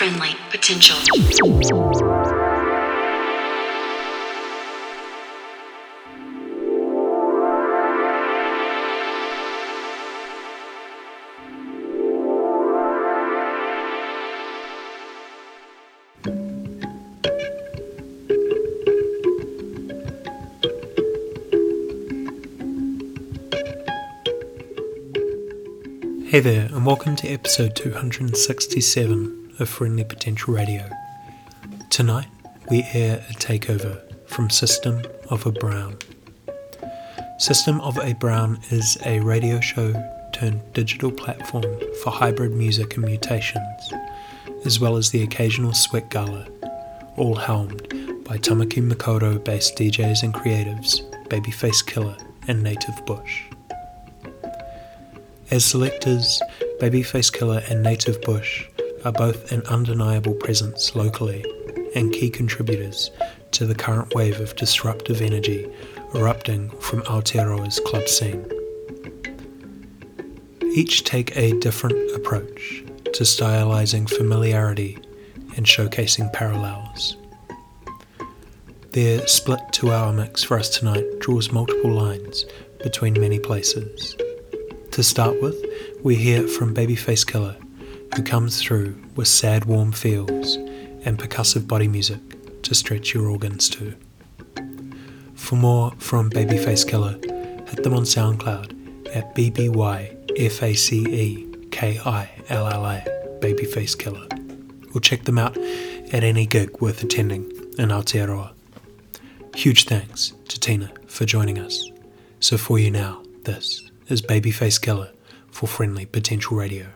friendly potential. Hey there, and welcome to episode 267 of Friendly Potential Radio. Tonight, we air a takeover from System of a Brown. System of a Brown is a radio show turned digital platform for hybrid music and mutations, as well as the occasional sweat gala, all helmed by Tamaki Makaurau based DJs and creatives, Babyface Killer, and Native Bush. As selectors, Babyface Killer and Native Bush are both an undeniable presence locally and key contributors to the current wave of disruptive energy erupting from Aotearoa's club scene. Each take a different approach to stylizing familiarity and showcasing parallels. Their split two hour mix for us tonight draws multiple lines between many places. To start with, we hear from Babyface Killer, who comes through with sad, warm feels and percussive body music to stretch your organs to. For more from Babyface Killer, hit them on SoundCloud at BBYFACEKILLA, Babyface Killer, or check them out at any gig worth attending in Aotearoa. Huge thanks to Tina for joining us. So for you now, this is Babyface Killer for Friendly Potential Radio.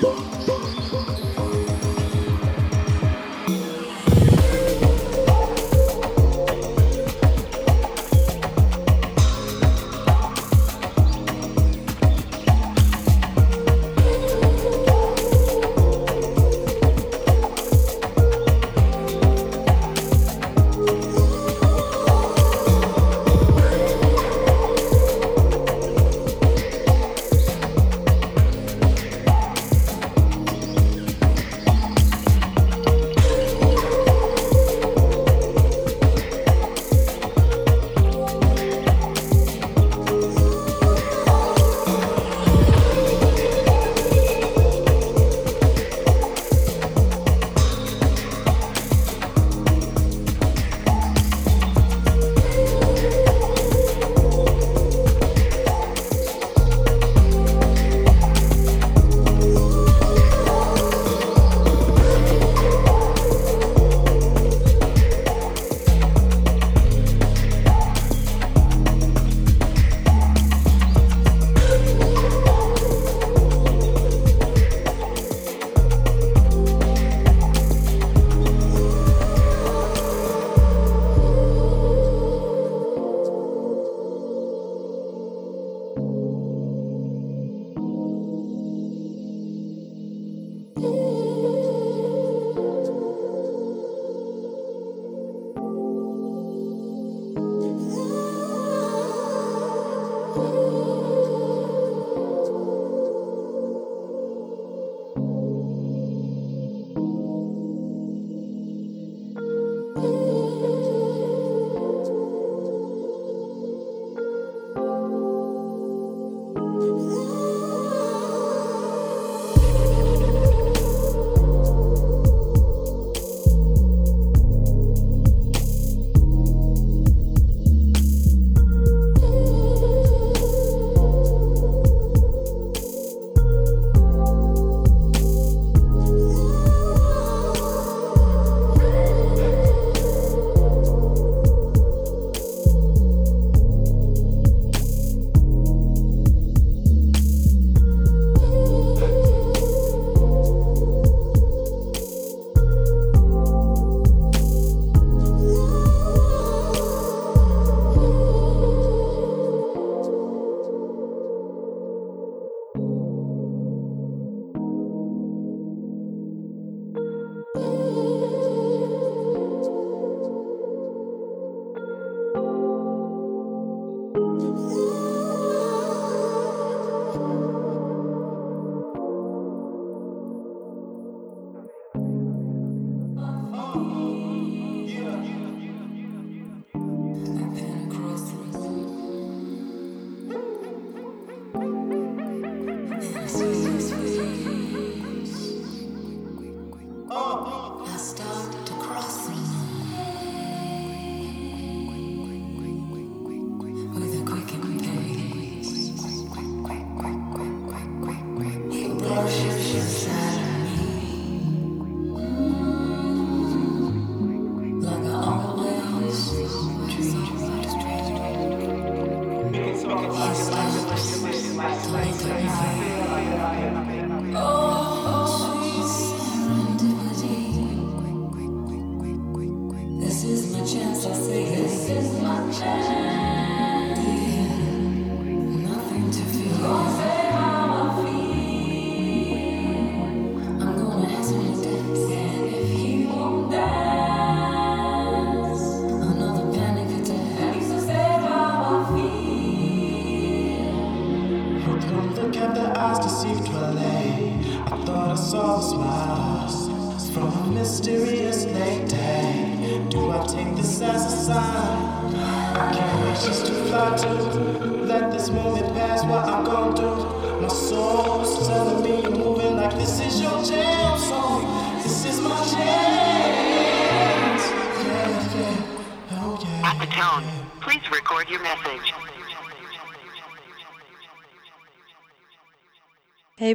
Bye.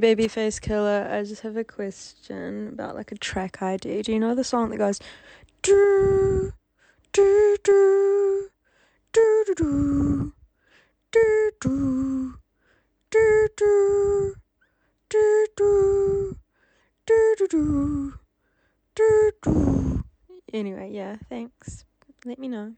Babyface Killer, I just have a question about like a track ID. Do you know the song that goes do do do do do do do do do do do do do do do. Anyway, yeah, thanks. Let me know.